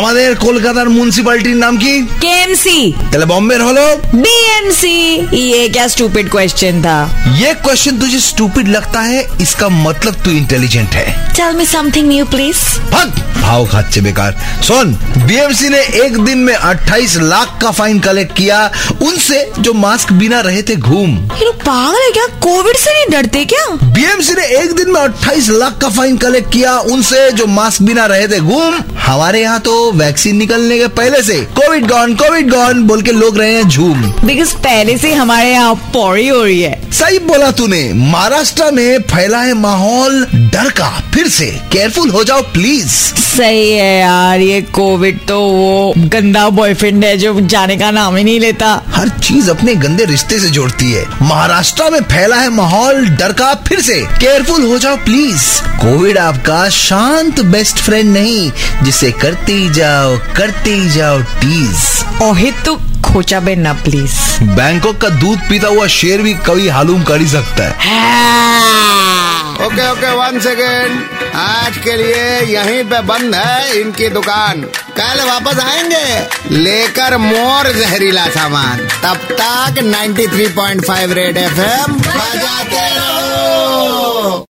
আমাদের কলকাতার মিউনিসিপালিটির নাম কি केएमसी তাহলে বম্বের হলো बीएमसी ये क्या स्टूपिड क्वेश्चन था ये क्वेश्चन तुझे स्टूपिड लगता है इसका मतलब तू इंटेलिजेंट है tell me something new please भाग भाव खाचे बेकार सुन बीएमसी ने एक दिन में 28 लाख का फाइन कलेक्ट किया उनसे जो मास्क बिना रहे थे घूम ये लोग पागल है क्या कोविड से नहीं डरते क्या बीएमसी ने एक दिन में 28 लाख का फाइन कलेक्ट किया उनसे जो मास्क बिना रहे थे घूम हमारे यहाँ तो वैक्सीन निकलने के पहले से कोविड गॉन कोविड गॉन बोल के लोग रहे हैं झूम। बिकॉज़ पहले से हमारे यहाँ पौड़ी हो रही है। सही बोला तूने। महाराष्ट्र में फैला है माहौल डर का। फिर से केयरफुल हो जाओ प्लीज़ सही है यार ये कोविड तो वो गंदा बॉयफ्रेंड है जो जाने का नाम ही नहीं लेता। हर चीज़ अपने गंदे रिश्ते से जोड़ती है। महाराष्ट्र में फैला है माहौल डर का। फिर से केयरफुल हो जाओ प्लीज़ कोविड आपका शांत बेस्ट फ्रेंड नहीं जिसे करते जाओ करते ही जाओ टीज ओहित तो खोचा बे ना प्लीज़ बैंकॉक का दूध पीता हुआ शेर भी कभी हालूम कर ही सकता है। ओके ओके वन सेकेंड आज के लिए यहीं पे बंद है इनकी दुकान। कल वापस आएँगे। लेकर मोर जहरीला सामान। तब तक 93.5 रेड एफएम बजाते रहो।